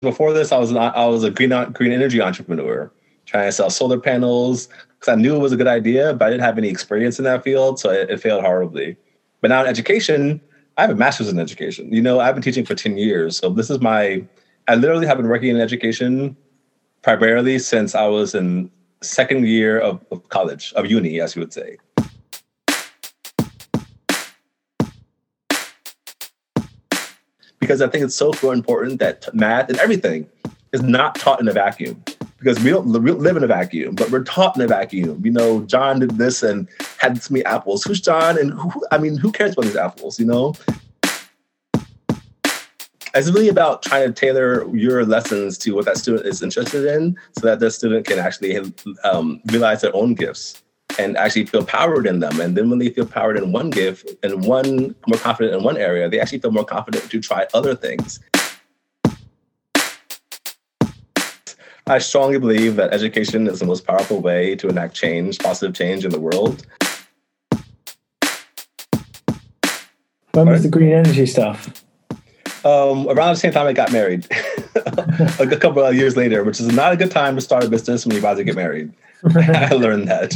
before this, I was I was a green green energy entrepreneur, trying to sell solar panels because I knew it was a good idea, but I didn't have any experience in that field, so it, it failed horribly. But now in education, I have a master's in education. You know, I've been teaching for ten years, so this is my. I literally have been working in education primarily since I was in second year of, of college of uni, as you would say. Because I think it's so, important that math and everything is not taught in a vacuum because we don't live in a vacuum, but we're taught in a vacuum. You know, John did this and had this many apples. Who's John? And who, I mean, who cares about these apples? You know, it's really about trying to tailor your lessons to what that student is interested in, so that the student can actually um, realize their own gifts and actually feel powered in them. And then when they feel powered in one gift and one more confident in one area, they actually feel more confident to try other things. I strongly believe that education is the most powerful way to enact change, positive change in the world. When was the green energy stuff? Um, around the same time I got married, a couple of years later, which is not a good time to start a business when you're about to get married. I learned that.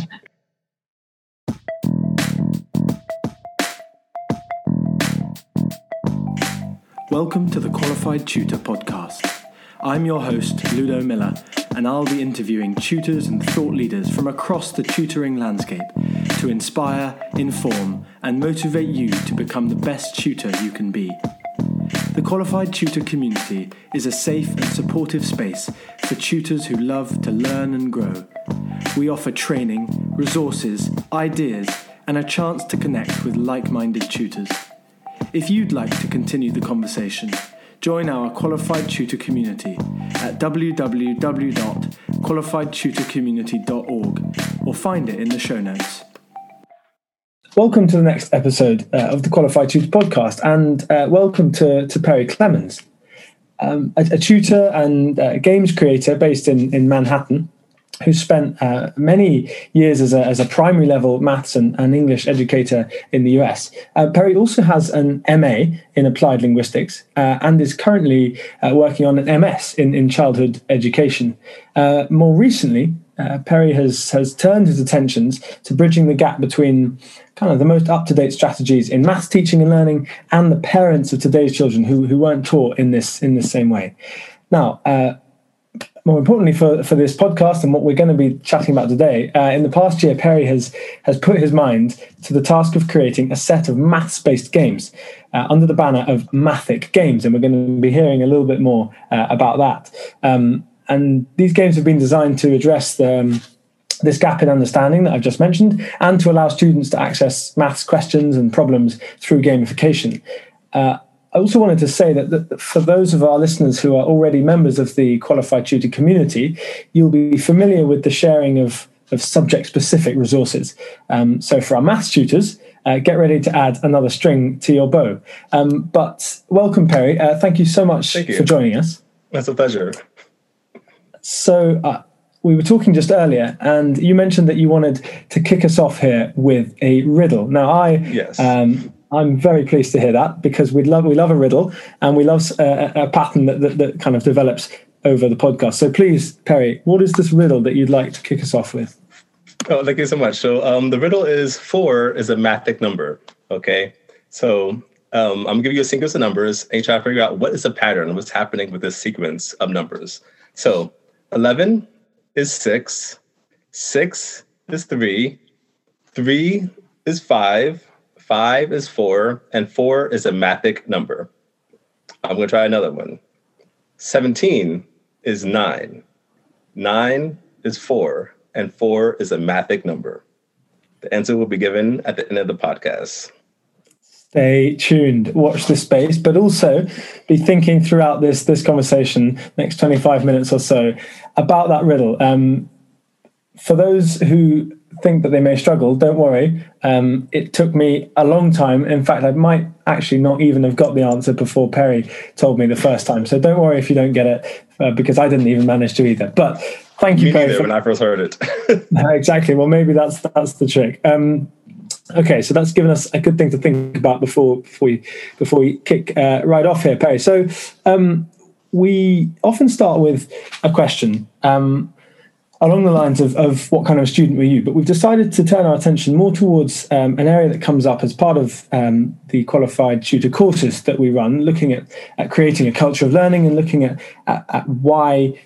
Welcome to the Qualified Tutor Podcast. I'm your host, Ludo Miller, and I'll be interviewing tutors and thought leaders from across the tutoring landscape to inspire, inform, and motivate you to become the best tutor you can be. The Qualified Tutor community is a safe and supportive space for tutors who love to learn and grow. We offer training, resources, ideas, and a chance to connect with like minded tutors. If you'd like to continue the conversation, join our Qualified Tutor community at www.qualifiedtutorcommunity.org or find it in the show notes. Welcome to the next episode uh, of the Qualified Tutor podcast, and uh, welcome to, to Perry Clemons, um, a, a, tutor and uh, games creator based in, in Manhattan who spent uh, many years as a, as a primary level maths and, and English educator in the US. Uh, Perry also has an MA in applied linguistics uh, and is currently uh, working on an MS in, in childhood education. Uh, more recently, uh, Perry has has turned his attentions to bridging the gap between kind of the most up to date strategies in maths teaching and learning and the parents of today's children who who weren't taught in this in the same way. Now, more importantly for, for this podcast and what we're going to be chatting about today, uh, in the past year, Perry has has put his mind to the task of creating a set of maths-based games uh, under the banner of Mathic Games, and we're going to be hearing a little bit more uh, about that. Um, and these games have been designed to address the, um, this gap in understanding that I've just mentioned, and to allow students to access maths questions and problems through gamification. I also wanted to say that, that, for those of our listeners who are already members of the qualified tutor community, you'll be familiar with the sharing of, of subject specific resources. Um, so for our maths tutors, uh, get ready to add another string to your bow. Um, but welcome, Perry. Uh, thank you so much you. for joining us. That's a pleasure. So, uh, we were talking just earlier, and you mentioned that you wanted to kick us off here with a riddle. Now, I yes. Um, I'm very pleased to hear that because we love we love a riddle and we love uh, a, a pattern that, that, that kind of develops over the podcast. So please, Perry, what is this riddle that you'd like to kick us off with? Oh, thank you so much. So um, the riddle is four is a mathic number. Okay, so um, I'm gonna give you a sequence of numbers and you try to figure out what is the pattern, what's happening with this sequence of numbers. So 11 is six, six is three, three is five, five is four, and four is a mathic number. I'm going to try another one. 17 is nine, nine is four, and four is a mathic number. The answer will be given at the end of the podcast. Stay tuned, watch the space, but also be thinking throughout this this conversation, next 25 minutes or so, about that riddle. Um, for those who think that they may struggle, don't worry. Um, it took me a long time. In fact, I might actually not even have got the answer before Perry told me the first time. So don't worry if you don't get it, uh, because I didn't even manage to either. But thank you, me Perry. For, when I first heard it. exactly. Well, maybe that's that's the trick. Um, okay, so that's given us a good thing to think about before before we before we kick uh, right off here, Perry. So. Um, we often start with a question. Um, along the lines of, of what kind of a student were you, but we've decided to turn our attention more towards um, an area that comes up as part of um, the qualified tutor courses that we run, looking at, at creating a culture of learning and looking at, at, at why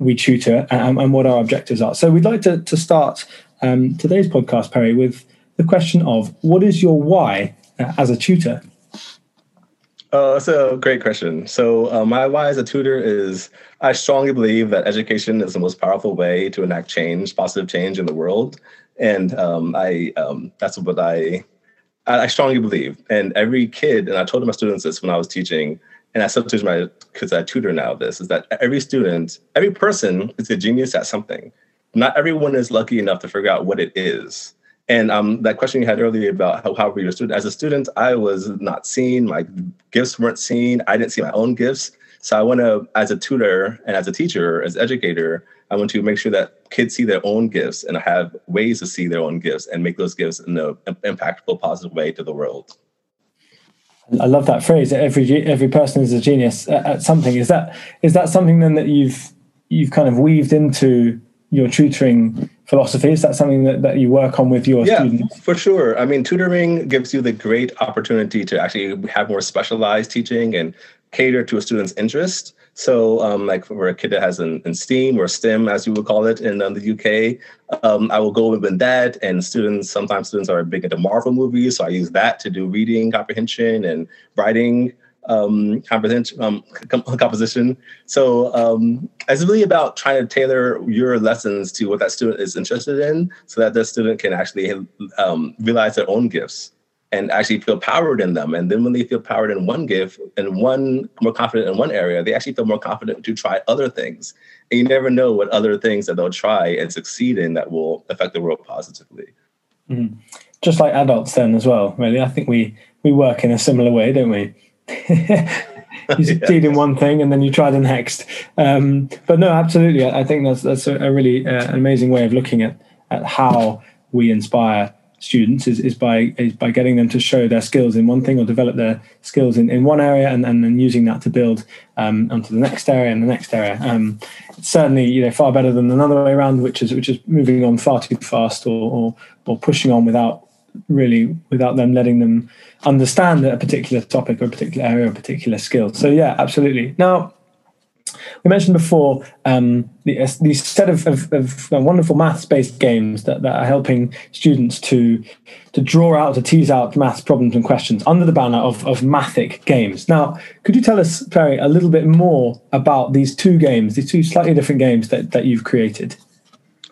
we tutor and, and, what our objectives are. So we'd like to, to start um, today's podcast, Perry, with the question of what is your why uh, as a tutor? Oh, that's a great question. So, uh, my why as a tutor is I strongly believe that education is the most powerful way to enact change, positive change in the world, and um, I um, that's what I I strongly believe. And every kid, and I told my students this when I was teaching, and I still teach my kids I tutor now. This is that every student, every person is a genius at something. Not everyone is lucky enough to figure out what it is. And um, that question you had earlier about how, how were you a student? As a student, I was not seen. My gifts weren't seen. I didn't see my own gifts. So I want to, as a tutor and as a teacher, as educator, I want to make sure that kids see their own gifts and have ways to see their own gifts and make those gifts in an impactful, positive way to the world. I love that phrase. Every every person is a genius at something. Is that is that something then that you've you've kind of weaved into your tutoring philosophy? Is that something that, that you work on with your yeah, students? For sure. I mean, tutoring gives you the great opportunity to actually have more specialized teaching and cater to a student's interest. So, um, like for a kid that has an, in STEAM or STEM, as you would call it in um, the UK, um, I will go with that. And students, sometimes students are big into Marvel movies, so I use that to do reading comprehension and writing um, um, composition. So um, it's really about trying to tailor your lessons to what that student is interested in, so that the student can actually um, realize their own gifts and actually feel powered in them. And then when they feel powered in one gift and one more confident in one area, they actually feel more confident to try other things. And you never know what other things that they'll try and succeed in that will affect the world positively. Mm-hmm. Just like adults, then as well. Really, I think we we work in a similar way, don't we? you succeed yeah. in one thing and then you try the next. Um, but no, absolutely, I think that's that's a, a really uh, amazing way of looking at at how we inspire students is, is by is by getting them to show their skills in one thing or develop their skills in, in one area and, and then using that to build um, onto the next area and the next area. Um, certainly you know far better than another way around, which is which is moving on far too fast or or, or pushing on without really without them letting them understand a particular topic or a particular area or a particular skill. So yeah, absolutely. Now we mentioned before um, the, uh, the set of, of, of uh, wonderful maths-based games that, that, are helping students to to draw out, to tease out maths problems and questions under the banner of, of Mathic games. Now, could you tell us, Perry, a little bit more about these two games, these two slightly different games that, that you've created?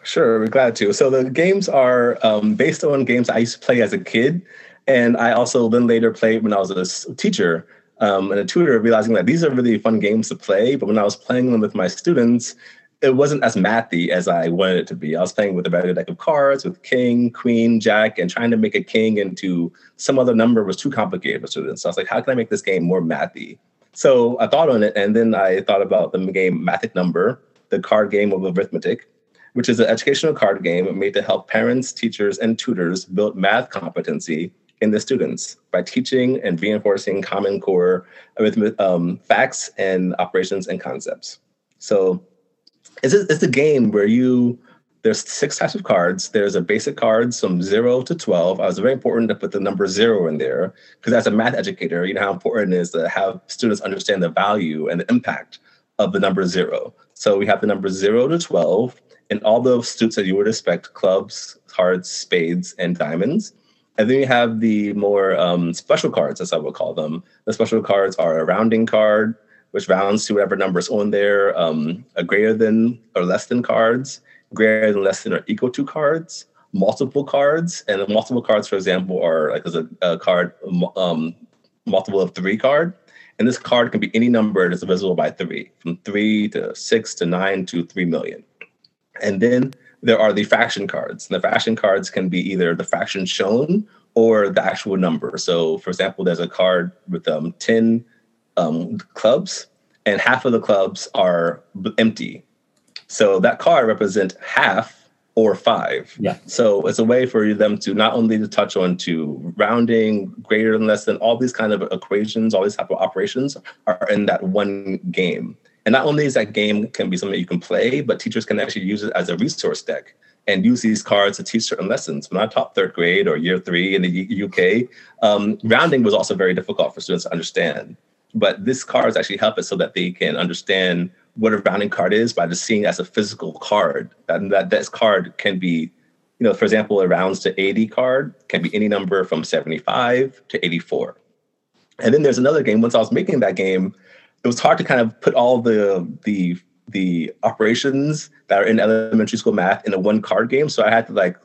Sure, we're glad to. So the games are um, based on games I used to play as a kid, and I also then later played when I was a teacher um, and a tutor, realizing that these are really fun games to play. But when I was playing them with my students, it wasn't as mathy as I wanted it to be. I was playing with a regular deck of cards with king, queen, jack, and trying to make a king into some other number was too complicated for students. So I was like, how can I make this game more mathy? So I thought on it, and then I thought about the game Mathic Number, the card game of arithmetic which is an educational card game made to help parents, teachers, and tutors build math competency in the students by teaching and reinforcing common core arithmetic um, facts and operations and concepts. So it's a, it's a game where you there's six types of cards. There's a basic cards from zero to 12. I was very important to put the number zero in there because as a math educator, you know how important it is to have students understand the value and the impact of the number zero. So we have the number zero to 12 and all the suits that you would expect clubs, hearts, spades, and diamonds. And then you have the more um, special cards, as I would call them. The special cards are a rounding card, which rounds to whatever number is on there, um, a greater than or less than cards, greater than, less than, or equal to cards, multiple cards. And multiple cards, for example, are like there's a, a card, um, multiple of three card. And this card can be any number that's divisible by three, from three to six to nine to three million. And then there are the fraction cards. And the fraction cards can be either the fraction shown or the actual number. So, for example, there's a card with um, 10 um, clubs, and half of the clubs are empty. So that card represents half or five. Yeah. So it's a way for them to not only to touch on to rounding, greater than less than, all these kind of equations, all these type of operations are in that one game. And not only is that game can be something you can play, but teachers can actually use it as a resource deck and use these cards to teach certain lessons. When I taught third grade or year three in the UK, um, rounding was also very difficult for students to understand. But this cards actually help it so that they can understand what a rounding card is by just seeing it as a physical card. And that this card can be, you know, for example, a rounds to 80 card can be any number from 75 to 84. And then there's another game. Once I was making that game, it was hard to kind of put all the the the operations that are in elementary school math in a one card game. So I had to like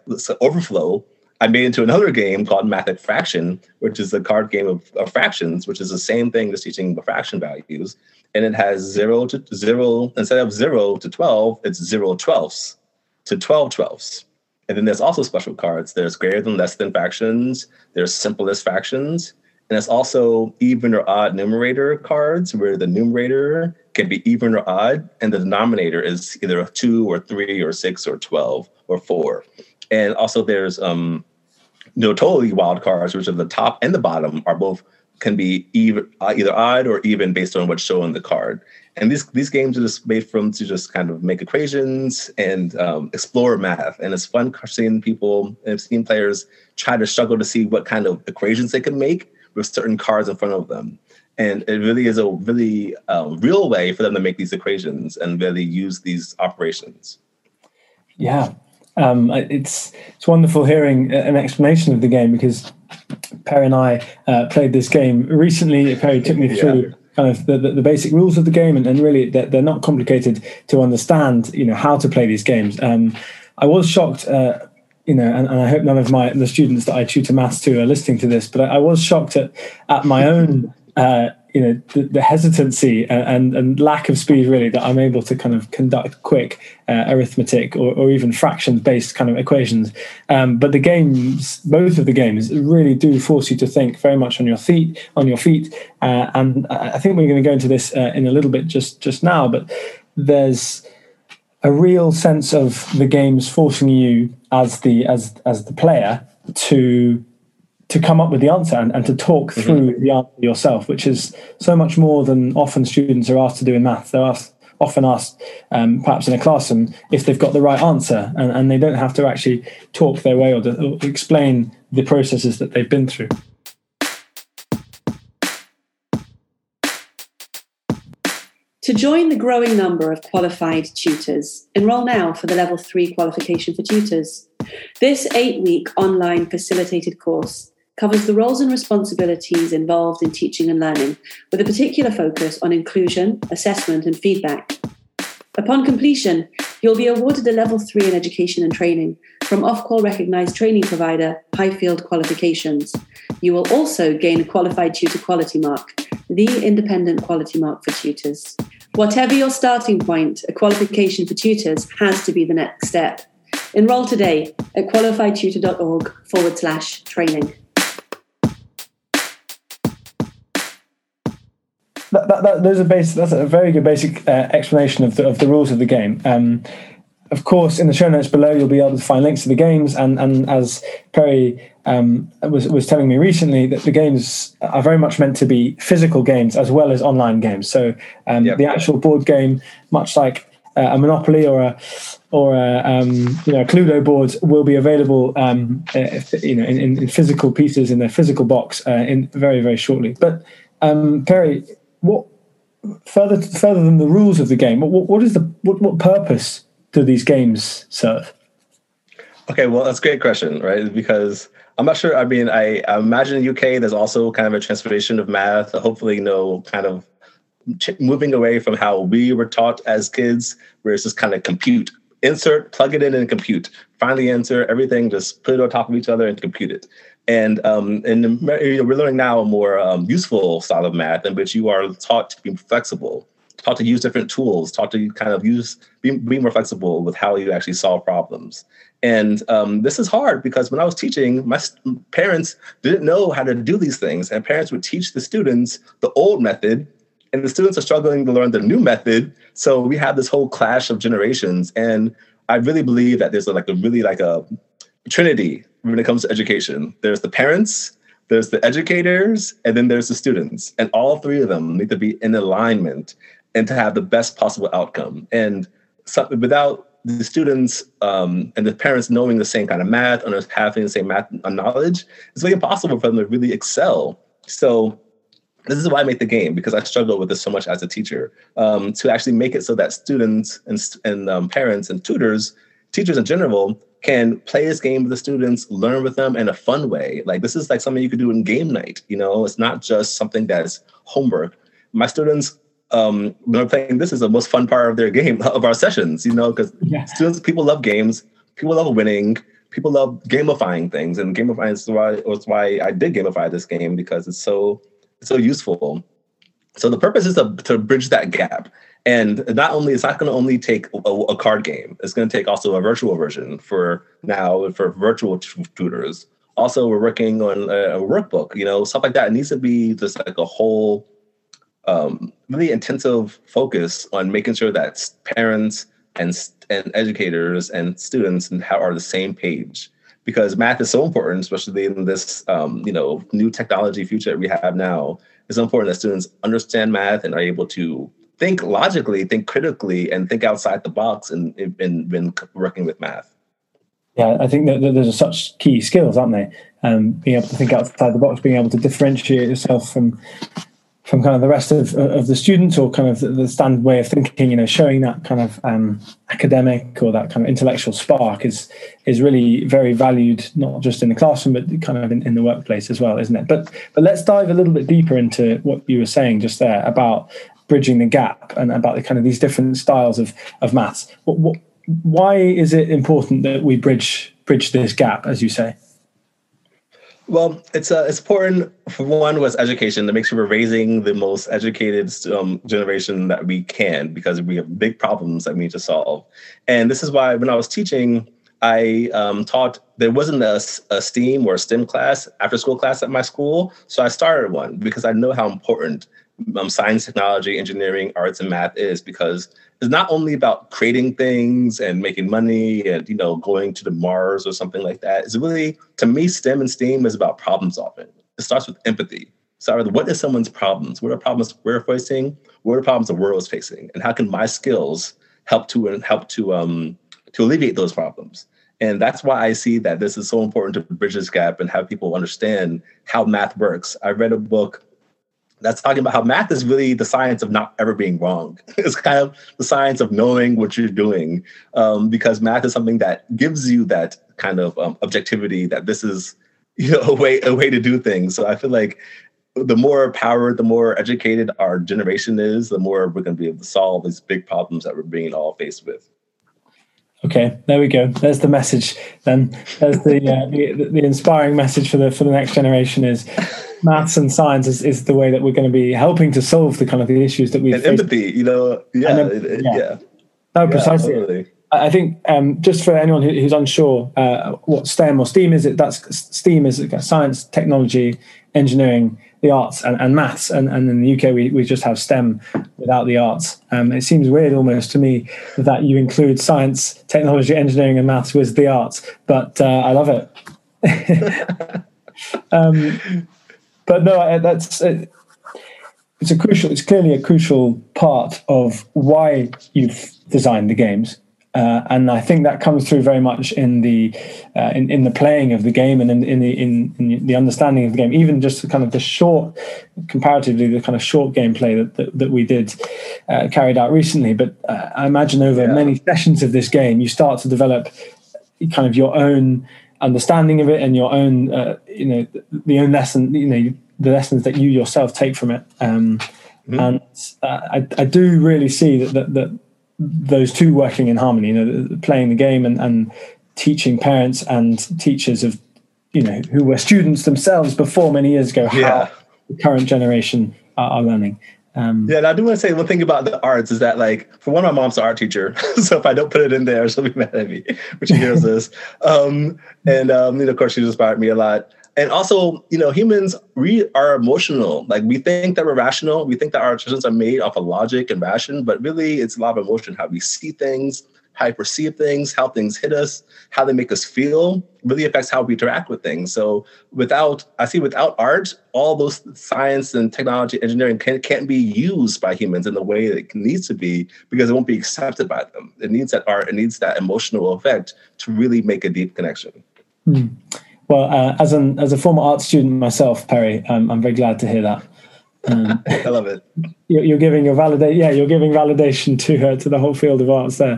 overflow. I made into another game called Mathic Fraction, which is a card game of, of fractions, which is the same thing as teaching the fraction values. And it has zero to zero, instead of zero to 12, it's zero twelfths to 12 twelfths. And then there's also special cards. There's greater than less than fractions, there's simplest fractions, and it's also even or odd numerator cards where the numerator can be even or odd, and the denominator is either a two or three or six or 12 or four. And also there's um, no totally wild cards, which are the top and the bottom are both can be either, uh, either odd or even based on what's shown in the card. And these these games are just made from to just kind of make equations and um, explore math. And it's fun seeing people and seeing players try to struggle to see what kind of equations they can make with certain cards in front of them. And it really is a really um, real way for them to make these equations and really use these operations. Yeah, um, it's it's wonderful hearing an explanation of the game because Perry and I uh, played this game recently. Perry took me through. Yeah. Kind of the, the, the, basic rules of the game, and, and really they're, they're, not complicated to understand. You know how to play these games. Um, I was shocked uh, you know, and, and, I hope none of my the students that I tutor maths to are listening to this, but I, I was shocked at at my own uh, you know the, the hesitancy and, and, lack of speed really that I'm able to kind of conduct quick uh, arithmetic or, or, even fractions based kind of equations. Um, but the games, both of the games, really do force you to think very much on your feet, on your feet. Uh, and I think we're going to go into this uh, in a little bit just just now. But there's a real sense of the games forcing you as the as as the player to to come up with the answer and, and to talk mm-hmm. through the answer yourself, which is so much more than often students are asked to do in math. They're asked, often asked, um, perhaps in a classroom, if they've got the right answer, and, and they don't have to actually talk their way or, to, or explain the processes that they've been through. To join the growing number of qualified tutors, enrol now for the Level 3 qualification for tutors. This eight week online facilitated course covers the roles and responsibilities involved in teaching and learning, with a particular focus on inclusion, assessment, and feedback. Upon completion, you'll be awarded a Level 3 in Education and Training from Ofqual recognized training provider Highfield Qualifications. You will also gain a Qualified Tutor Quality Mark, the independent quality mark for tutors. Whatever your starting point, a qualification for tutors has to be the next step. Enroll today at qualifiedtutor.org forward slash training. That, that, that, those are basic, that's a very good basic uh, explanation of the, of the rules of the game. Um, of course, in the show notes below, you'll be able to find links to the games. And, and as Perry um, was, was telling me recently, that the games are very much meant to be physical games as well as online games. So um, yep. the actual board game, much like uh, a Monopoly or a or a, um, you know a Cluedo board, will be available um, uh, you know in, in, physical pieces in their physical box uh, in very very shortly. But um, Perry, what further further than the rules of the game? What, what is the what, what purpose do these games serve? Okay, well, that's a great question, right? Because I'm not sure. I mean, I, I imagine in the UK there's also kind of a transformation of math. Hopefully, you know, kind of moving away from how we were taught as kids, where it's just kind of compute, insert, plug it in, and compute. Find the answer, everything, just put it on top of each other and compute it. And um, and we're learning now a more um, useful style of math in which you are taught to be flexible taught to use different tools, taught to kind of use be, be more flexible with how you actually solve problems. And um, this is hard because when I was teaching, my parents didn't know how to do these things, and parents would teach the students the old method, and the students are struggling to learn the new method. So we have this whole clash of generations, and I really believe that there's a, like a really like a trinity when it comes to education. There's the parents, there's the educators, and then there's the students, and all three of them need to be in alignment and to have the best possible outcome. And so, without the students um, and the parents knowing the same kind of math and having the same math knowledge, it's really impossible for them to really excel. So this is why I make the game because I struggle with this so much as a teacher um, to actually make it so that students and, and um, parents and tutors, teachers in general, can play this game with the students, learn with them in a fun way. Like this is like something you could do in game night. You know, it's not just something that's homework. My students um, when I'm playing this is the most fun part of their game of our sessions, you know, because yeah. students, people love games, people love winning, people love gamifying things, and gamifying is why was why I did gamify this game because it's so it's so useful. So the purpose is to, to bridge that gap. And not only it's not going to only take a, a card game, it's going to take also a virtual version for now for virtual tutors. Also, we're working on a, a workbook, you know, stuff like that. It needs to be just like a whole um, really intensive focus on making sure that parents and and educators and students are the same page because math is so important, especially in this um, you know new technology future that we have now. It's important that students understand math and are able to think logically, think critically, and think outside the box in, in working with math. Yeah, I think that, that those are such key skills, aren't they? Um, being able to think outside the box, being able to differentiate yourself from from kind of the rest of, of the students or kind of the, the standard way of thinking, you know, showing that kind of um, academic or that kind of intellectual spark is is really very valued, not just in the classroom, but kind of in, in the workplace as well, isn't it? But but let's dive a little bit deeper into what you were saying just there about bridging the gap and about the kind of these different styles of of maths. What, what, why is it important that we bridge bridge this gap, as you say? Well, it's uh, it's important for one was education to make sure we're raising the most educated um, generation that we can because we have big problems that we need to solve. And this is why when I was teaching, I um, taught there wasn't a, a STEAM or a STEM class after school class at my school, so I started one because I know how important um, science, technology, engineering, arts, and math is because it's not only about creating things and making money and you know going to the Mars or something like that. It's really to me, STEM and STEAM is about problem solving. It starts with empathy. So what is someone's problems? What are problems we're facing? What are problems the world is facing? And how can my skills help to and help to um to alleviate those problems? And that's why I see that this is so important to bridge this gap and have people understand how math works. I read a book that's talking about how math is really the science of not ever being wrong. it's kind of the science of knowing what you're doing, um, because math is something that gives you that kind of um, objectivity that this is you know a way a way to do things. So I feel like the more power, the more educated our generation is, the more we're going to be able to solve these big problems that we're being all faced with. Okay, there we go. There's the message. Then there's the, uh, the, the inspiring message for the for the next generation is maths and science is, is the way that we're going to be helping to solve the kind of the issues that we and empathy. You know, yeah, then, yeah. yeah. No, precisely. Yeah, totally. I think um, just for anyone who, who's unsure uh, what STEM or STEAM is, it that's STEAM is science, technology, engineering, the arts, and, and maths. And, and in the UK, we, we just have STEM without the arts. Um, it seems weird almost to me that you include science, technology, engineering, and maths with the arts, but uh, I love it. um, but no, that's it, it's a crucial. It's clearly a crucial part of why you've designed the games. Uh, and I think that comes through very much in the uh, in, in the playing of the game and in, in the in, in, the understanding of the game. Even just kind of the short, comparatively the kind of short gameplay that that, that we did uh, carried out recently. But uh, I imagine over yeah. many sessions of this game, you start to develop kind of your own understanding of it and your own uh, you know the own lesson you know the lessons that you yourself take from it um, mm-hmm. and uh, I, I do really see that, that, that those two working in harmony you know playing the game and, and teaching parents and teachers of you know who were students themselves before many years ago how yeah. the current generation are, are learning um, yeah, and I do want to say one thing about the arts is that, like, for one, my mom's an art teacher, so if I don't put it in there, she'll be mad at me when she hears this. Um, and um, you know, of course, she's inspired me a lot. And also, you know, humans we are emotional. Like we think that we're rational. We think that our decisions are made off of logic and ration, but really, it's a lot of emotion. How we see things, how we perceive things, how things hit us, how they make us feel, really affects how we interact with things. So without, I see without art, all those science and technology, engineering can, can't be used by humans in the way that it needs to be because it won't be accepted by them. It needs that art, it needs that emotional effect to really make a deep connection. Mm. Well, uh, as an as a former art student myself, Perry, um, I'm very glad to hear that. Um, I love it. You're, you're giving your validate, yeah, you're giving validation to uh, to the whole field of arts there.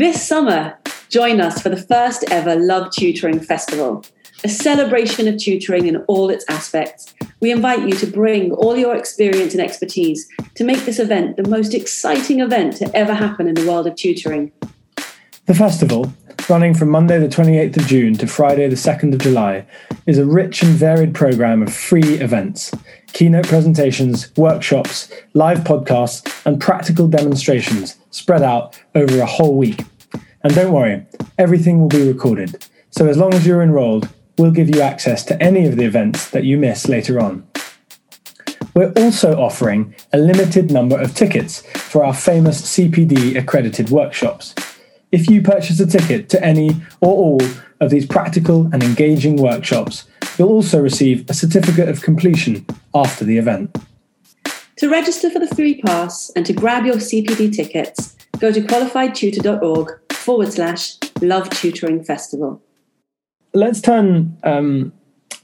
This summer, join us for the first ever Love Tutoring Festival, a celebration of tutoring in all its aspects. We invite you to bring all your experience and expertise to make this event the most exciting event to ever happen in the world of tutoring. The festival, running from Monday the 28th of June to Friday the 2nd of July, is a rich and varied programme of free events, keynote presentations, workshops, live podcasts, and practical demonstrations spread out over a whole week. And don't worry, everything will be recorded. So as long as you're enrolled, we'll give you access to any of the events that you miss later on. We're also offering a limited number of tickets for our famous CPD accredited workshops. If you purchase a ticket to any or all of these practical and engaging workshops, you'll also receive a certificate of completion after the event. To register for the free pass and to grab your CPD tickets, go to qualifiedtutor.org forward slash love tutoring festival. Let's turn um,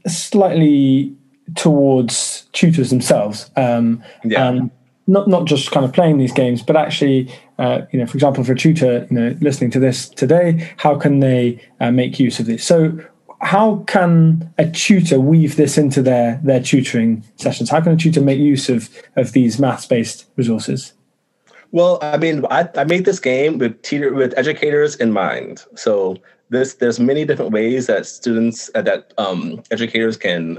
slightly towards tutors themselves. Um, yeah. And not, not just kind of playing these games, but actually, uh, you know, for example, for a tutor, you know, listening to this today, how can they uh, make use of this? So, how can a tutor weave this into their their tutoring sessions? How can a tutor make use of of these maths based resources? Well, I mean, I, I made this game with teacher with educators in mind. So this there's many different ways that students uh, that um, educators can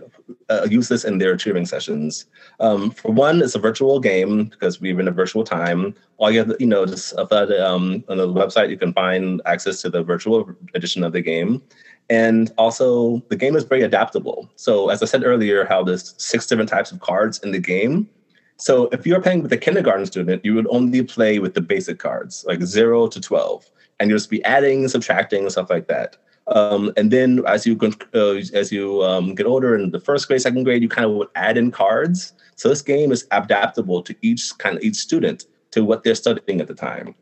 uh, use this in their tutoring sessions. Um, for one, it's a virtual game because we're in a virtual time. All you have, to, you know, just um, on the website, you can find access to the virtual edition of the game. And also, the game is very adaptable. So, as I said earlier, how there's six different types of cards in the game. So, if you're playing with a kindergarten student, you would only play with the basic cards, like zero to 12, and you'll just be adding, subtracting, and stuff like that. Um, and then as you uh, as you um, get older in the first grade, second grade, you kind of would add in cards. So this game is adaptable to each kind of each student to what they're studying at the time.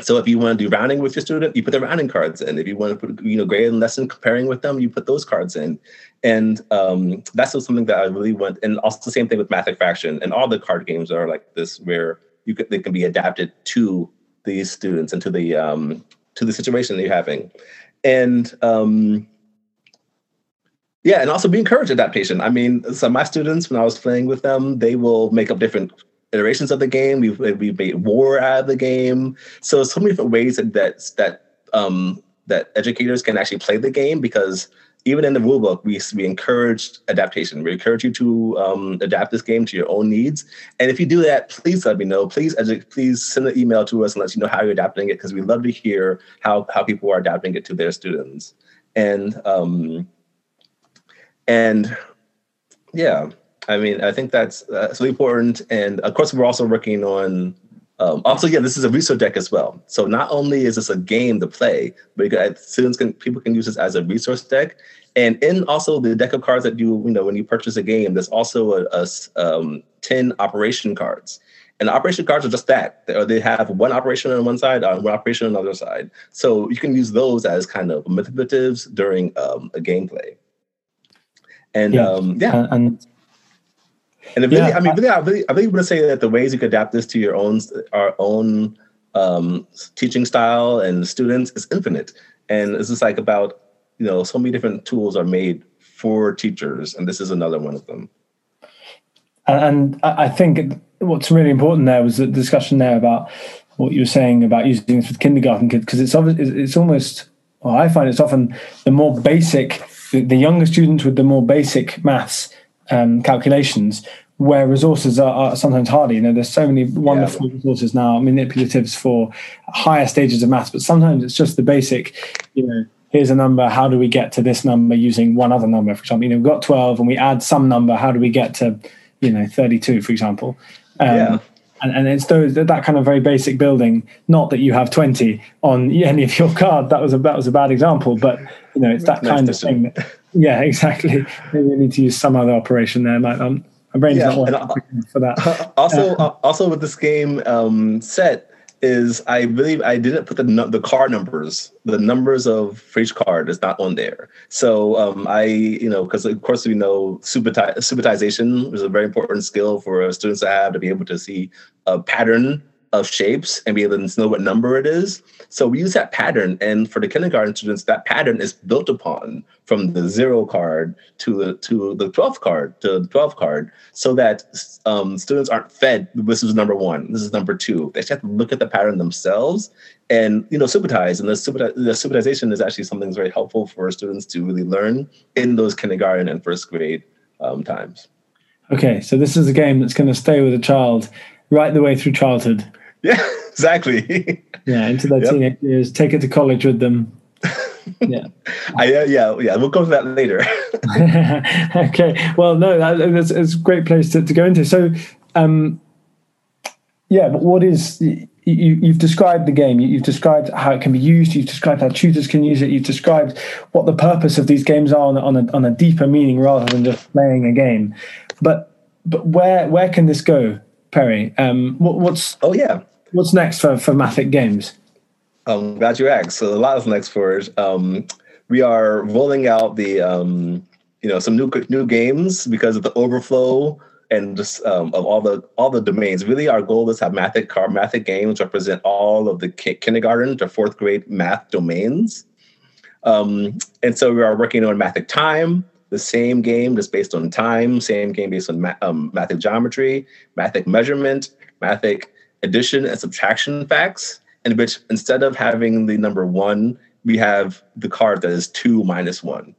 So if you want to do rounding with your student, you put the rounding cards in. If you want to put, you know, grade and lesson comparing with them, you put those cards in. And um, that's something that I really want. And also the same thing with Mathic Fraction. And all the card games are like this, where you could, they can be adapted to these students and to the um, to the situation that you're having. And um, yeah, and also be encouraged adaptation. I mean, so my students, when I was playing with them, they will make up different iterations of the game. We've we made war out of the game. So so many different ways that that that um, that educators can actually play the game because even in the rulebook, we we encourage adaptation. We encourage you to um, adapt this game to your own needs. And if you do that, please let me know. Please edu- please send an email to us and let us know how you're adapting it because we love to hear how how people are adapting it to their students. And um, and yeah, I mean, I think that's uh, really important. And of course, we're also working on. Um, also, yeah, this is a resource deck as well. So not only is this a game to play, but can, students can people can use this as a resource deck. And in also the deck of cards that you you know when you purchase a game, there's also a, a um, ten operation cards. And operation cards are just that. They, have one operation on one side, uh, one operation on the other side. So you can use those as kind of manipulatives during um, a gameplay. And yeah, um, yeah. and and really, yeah, I mean, really, I really, I really want to say that the ways you could adapt this to your own, our own um, teaching style and students is infinite. And it's just like about, you know, so many different tools are made for teachers, and this is another one of them. And I think what's really important there was the discussion there about what you were saying about using this with kindergarten kids, because it's obviously it's almost, well, I find it's often the more basic, the, the younger students with the more basic maths um, calculations where resources are, are, sometimes harder. You know, there's so many wonderful yeah. resources now, manipulatives for higher stages of maths, but sometimes it's just the basic, you know, here's a number, how do we get to this number using one other number? For example, you know, we've got 12 and we add some number, how do we get to, you know 32 for example um, Yeah. and, and it's those that kind of very basic building not that you have 20 on any of your card that was a that was a bad example but you know it's that kind of thing that, yeah exactly maybe we need to use some other operation there my, um, my brain's Yeah, not working and I- quick enough for that also, uh, also with this game um, set is I believe I didn't put the the card numbers. The numbers of for each card is not on there. So um, I, you know, because of course we know subitization is a very important skill for students to have to be able to see a pattern of shapes and be able to know what number it is. So we use that pattern, and for the kindergarten students, that pattern is built upon from the zero card to the to the 12th card to the 12th card, so that um, students aren't fed. This is number one. This is number two. They just have to look at the pattern themselves and you know subitize. And the super the subitization is actually something that's very helpful for students to really learn in those kindergarten and first grade um, times. okay so this is a game that's going to stay with a child right the way through childhood Yeah, exactly. yeah into their Yep. teenage years take it to college with them yeah I, uh, yeah, yeah. We'll go to that later. okay. Well, no, that, that's it's a great place to, to go into. So, um, yeah, but what is you, you've described the game? You, you've described how it can be used. You've described how tutors can use it. You've described what the purpose of these games are on, a- on a on a deeper meaning rather than just playing a game. But but where where can this go, Perry? Um, what, what's oh yeah. What's next for for Mathic games? I'm glad you asked. So a lot is next for it. Um, we are rolling out the um, you know some new new games because of the overflow and just um, of all the all the domains. Really, our goal is to have Mathic car Mathic games represent all of the ki- kindergarten to fourth grade math domains. Um, and so we are working on Mathic Time, the same game just based on time, same game based on ma- um, Mathic geometry, Mathic measurement, Mathic addition and subtraction facts, in which instead of having the number one, we have the card that is two minus one,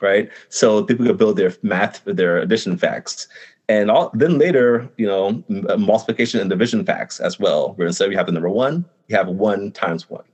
right? So people could build their math, for their addition facts. And all, then later, you know, uh, multiplication and division facts as well, where instead we have the number one, we have one times one,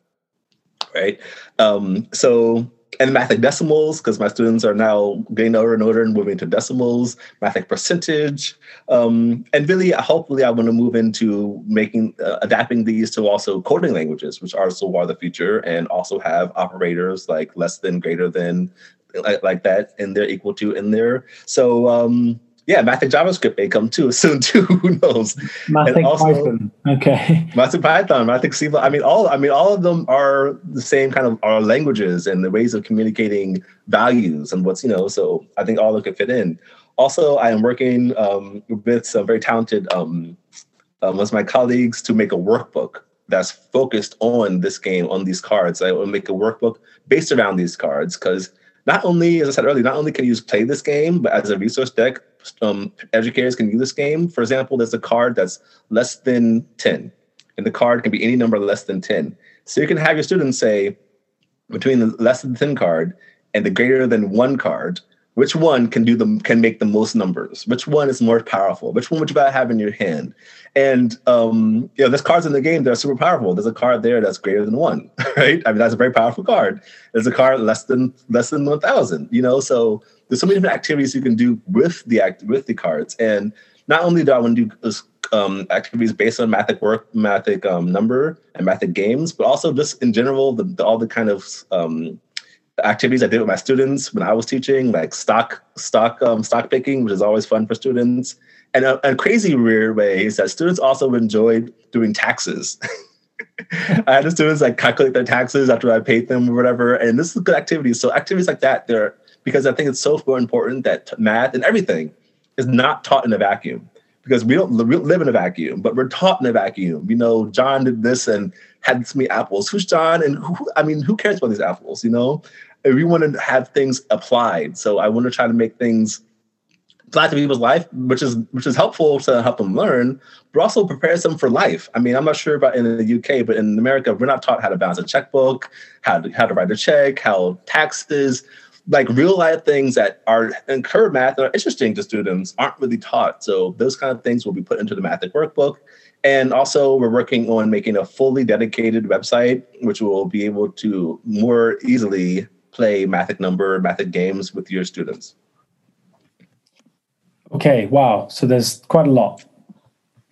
right? Um, so, and mathic decimals, because my students are now getting older and older and moving to decimals, mathic percentage, um, and really, hopefully, I want to move into making, uh, adapting these to also coding languages, which also are the future, and also have operators like less than, greater than, like, like that, and they're equal to in there. So, um, yeah, math and JavaScript may come too soon too. Who knows? Mathic also- Python. Okay. Math and Python, Mathic C. I mean, all I mean, all of them are the same kind of are languages and the ways of communicating values and what's you know. So I think all of them could fit in. Also, I am working um, with some very talented um, um, one of my colleagues to make a workbook that's focused on this game, on these cards. I will make a workbook based around these cards because not only, as I said earlier, not only can you play this game, but as a resource deck, um, educators can use this game. For example, there's a card that's less than 10, and the card can be any number less than 10. So you can have your students say, between the less than 10 card and the greater than one card, which one can do the can make the most numbers? Which one is more powerful? Which one would you rather have in your hand? And um, you know, there's cards in the game that are super powerful. There's a card there that's greater than one, right? I mean, that's a very powerful card. There's a card less than less than one thousand. You know, so there's so many different activities you can do with the act with the cards. And not only do I want to do um, activities based on mathic work, mathic um, number, and mathic games, but also just in general, the, the, all the kind of um, activities I did with my students when I was teaching, like stock stock um, stock picking, which is always fun for students. And a, a crazy weird way is that students also enjoyed doing taxes. I had the students like calculate their taxes after I paid them or whatever, and this is a good activity. So activities like that, they're because I think it's so important that math and everything is not taught in a vacuum because we don't, we live in a vacuum, but we're taught in a vacuum. You know, John did this and had this apples. Who's John? And who, I mean, who cares about these apples? You know, and we want to have things applied. So I want to try to make things apply to people's life, which is which is helpful to help them learn, but also prepares them for life. I mean, I'm not sure about in the UK, but in America, we're not taught how to balance a checkbook, how to how to write a check, how taxes, like real life things that are incur math that are interesting to students aren't really taught. So those kind of things will be put into the Mathic workbook. And also, we're working on making a fully dedicated website, which will be able to more easily play Mathic number, Mathic games with your students. Okay, wow. So there's quite a lot.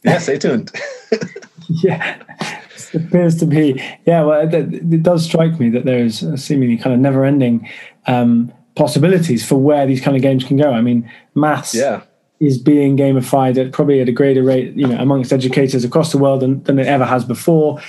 Yeah, stay tuned. yeah, it appears to be. Yeah, well, it, it, does strike me that there's seemingly kind of never-ending um, possibilities for where these kind of games can go. I mean, maths yeah. is being gamified at probably at a greater rate, you know, amongst educators across the world than, than it ever has before.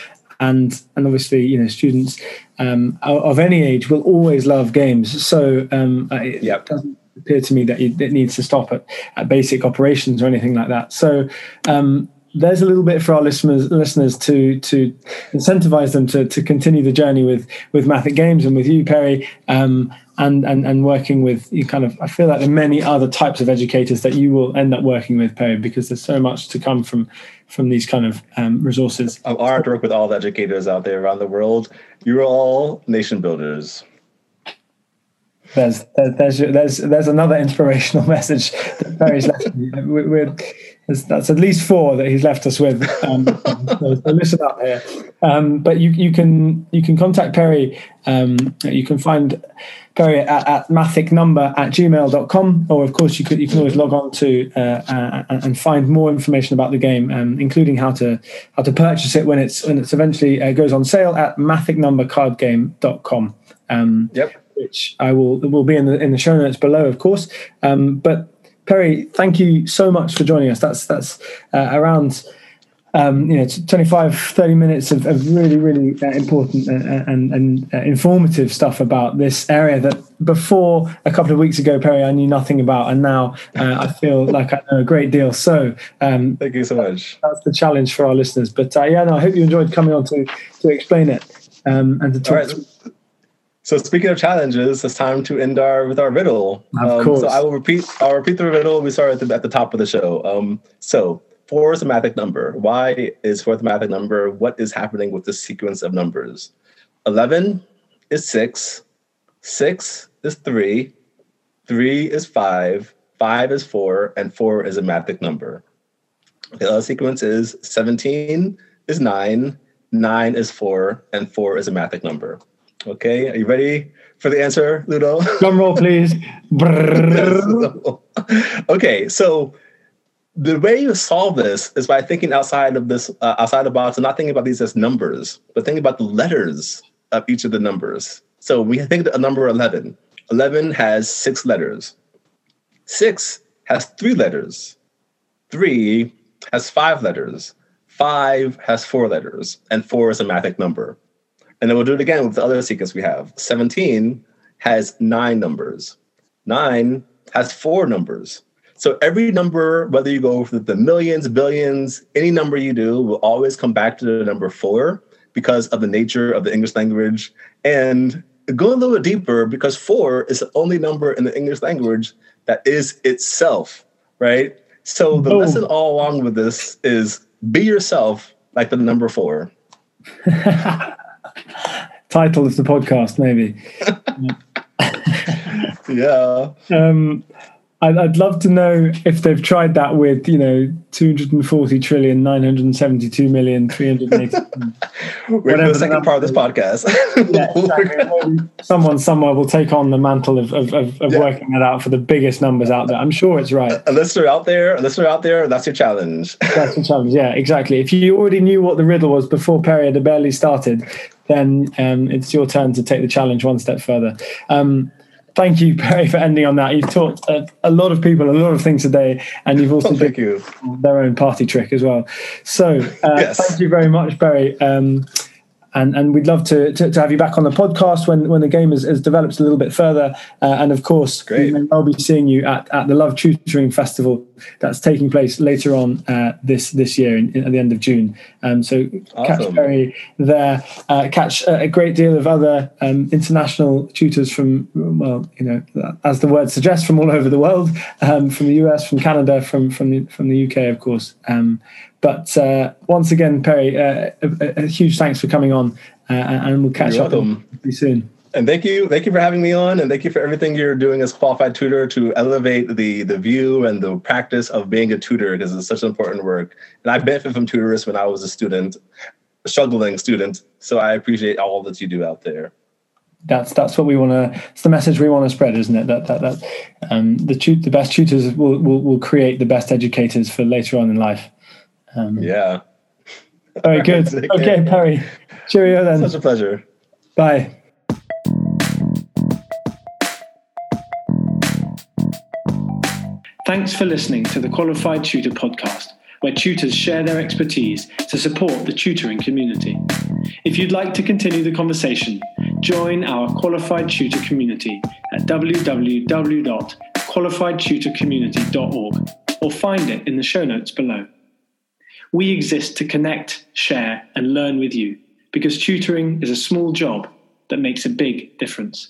And and obviously, you know, students um, of any age will always love games. So um, it yep. doesn't appear to me that it needs to stop at, at basic operations or anything like that. So um, there's a little bit for our listeners listeners to to incentivize them to to continue the journey with with Mathic Games and with you, Perry. Um, and, and and working with you kind of I feel like there are many other types of educators that you will end up working with, Perry, because there's so much to come from from these kind of um, resources. I'm honored to work with all the educators out there around the world. You're all nation builders. There's there's there's there's another inspirational message that Perry's left me. We're, that's at least four that he's left us with. Um, so, so, listen up here. Um, but you you can you can contact Perry. Um, you can find Perry at, at mathicnumber at gmail.com, or of course you could you can always log on to uh, uh, and find more information about the game, um, including how to how to purchase it when it's when it's eventually uh, goes on sale at mathicnumbercardgame.com. Um, yep which I will will be in the in the show notes below, of course. Um, but Perry, thank you so much for joining us. That's that's uh, around um, you know 25 30 minutes of, of really really uh, important and, and, and uh, informative stuff about this area that before a couple of weeks ago perry i knew nothing about and now uh, i feel like i know a great deal. So um, thank you so much. that's the challenge for our listeners. But uh, yeah no i hope you enjoyed coming on to to explain it um, and to talk so speaking of challenges, it's time to end our with our riddle. Of um, course. So I will repeat. I'll repeat the riddle. We start at the, at the top of the show. Um, so four is a Mathic number. Why is four a Mathic number? What is happening with the sequence of numbers? Eleven is six. Six is three. Three is five. Five is four, and four is a Mathic number. The other sequence is seventeen is nine. Nine is four, and four is a Mathic number. Okay, are you ready for the answer, Ludo? Drum roll, please. okay, so the way you solve this is by thinking outside of this, uh, outside the box, and not thinking about these as numbers, but thinking about the letters of each of the numbers. So we think a number 11. 11 has six letters. Six has three letters. Three has five letters. Five has four letters, and four is a Mathic number. And then we'll do it again with the other sequence we have. 17 has nine numbers. Nine has four numbers. So every number, whether you go for the millions, billions, any number you do, will always come back to the number four because of the nature of the English language. And go a little bit deeper because four is the only number in the English language that is itself, right? So the oh. lesson all along with this is be yourself like the number four. title of the podcast, maybe. yeah. Um, I'd, I'd love to know if they've tried that with, you know, 240 trillion, 972 million, 380. We're the second part of this podcast. yeah, exactly. Someone somewhere will take on the mantle of, of, of, of yeah. working that out for the biggest numbers out there. I'm sure it's right. A they're out there, a they're out there, that's your challenge. that's your challenge. Yeah, exactly. If you already knew what the riddle was before Perry had barely started, then um, it's your turn to take the challenge one step further. Um, thank you, Perry, for ending on that. You've taught a, a, lot of people a lot of things today, and you've also oh, thank you. their own party trick as well. So, uh, yes. thank you very much, Perry. Um, and and we'd love to, to, to have you back on the podcast when when the game has, has developed a little bit further. Uh, and of course, Great. we well be seeing you at, at the Love Tutoring Festival that's taking place later on uh, this this year in, in, at the end of June. Um, so awesome. catch Perry there, uh, catch a, a, great deal of other um, international tutors from well, you know, as the word suggests, from all over the world, um, from the US, from Canada, from from the, from the UK, of course. But uh, once again, Perry, uh, a, a, huge thanks for coming on, uh, and we'll catch You're up welcome. pretty soon. And thank you, thank you for having me on, and thank you for everything you're doing as qualified tutor to elevate the the view and the practice of being a tutor because it's such important work. And I benefit from tutors when I was a student, a struggling student. So I appreciate all that you do out there. that's that's what we want to. It's the message we want to spread, isn't it? That that that um, the tu- the best tutors will, will will create the best educators for later on in life. Um, yeah. Very good. okay, Perry. Cheerio then. Such a pleasure. Bye. Thanks for listening to the Qualified Tutor podcast, where tutors share their expertise to support the tutoring community. If you'd like to continue the conversation, join our Qualified Tutor community at www.qualifiedtutorcommunity.org or find it in the show notes below. We exist to connect, share, and learn with you because tutoring is a small job that makes a big difference.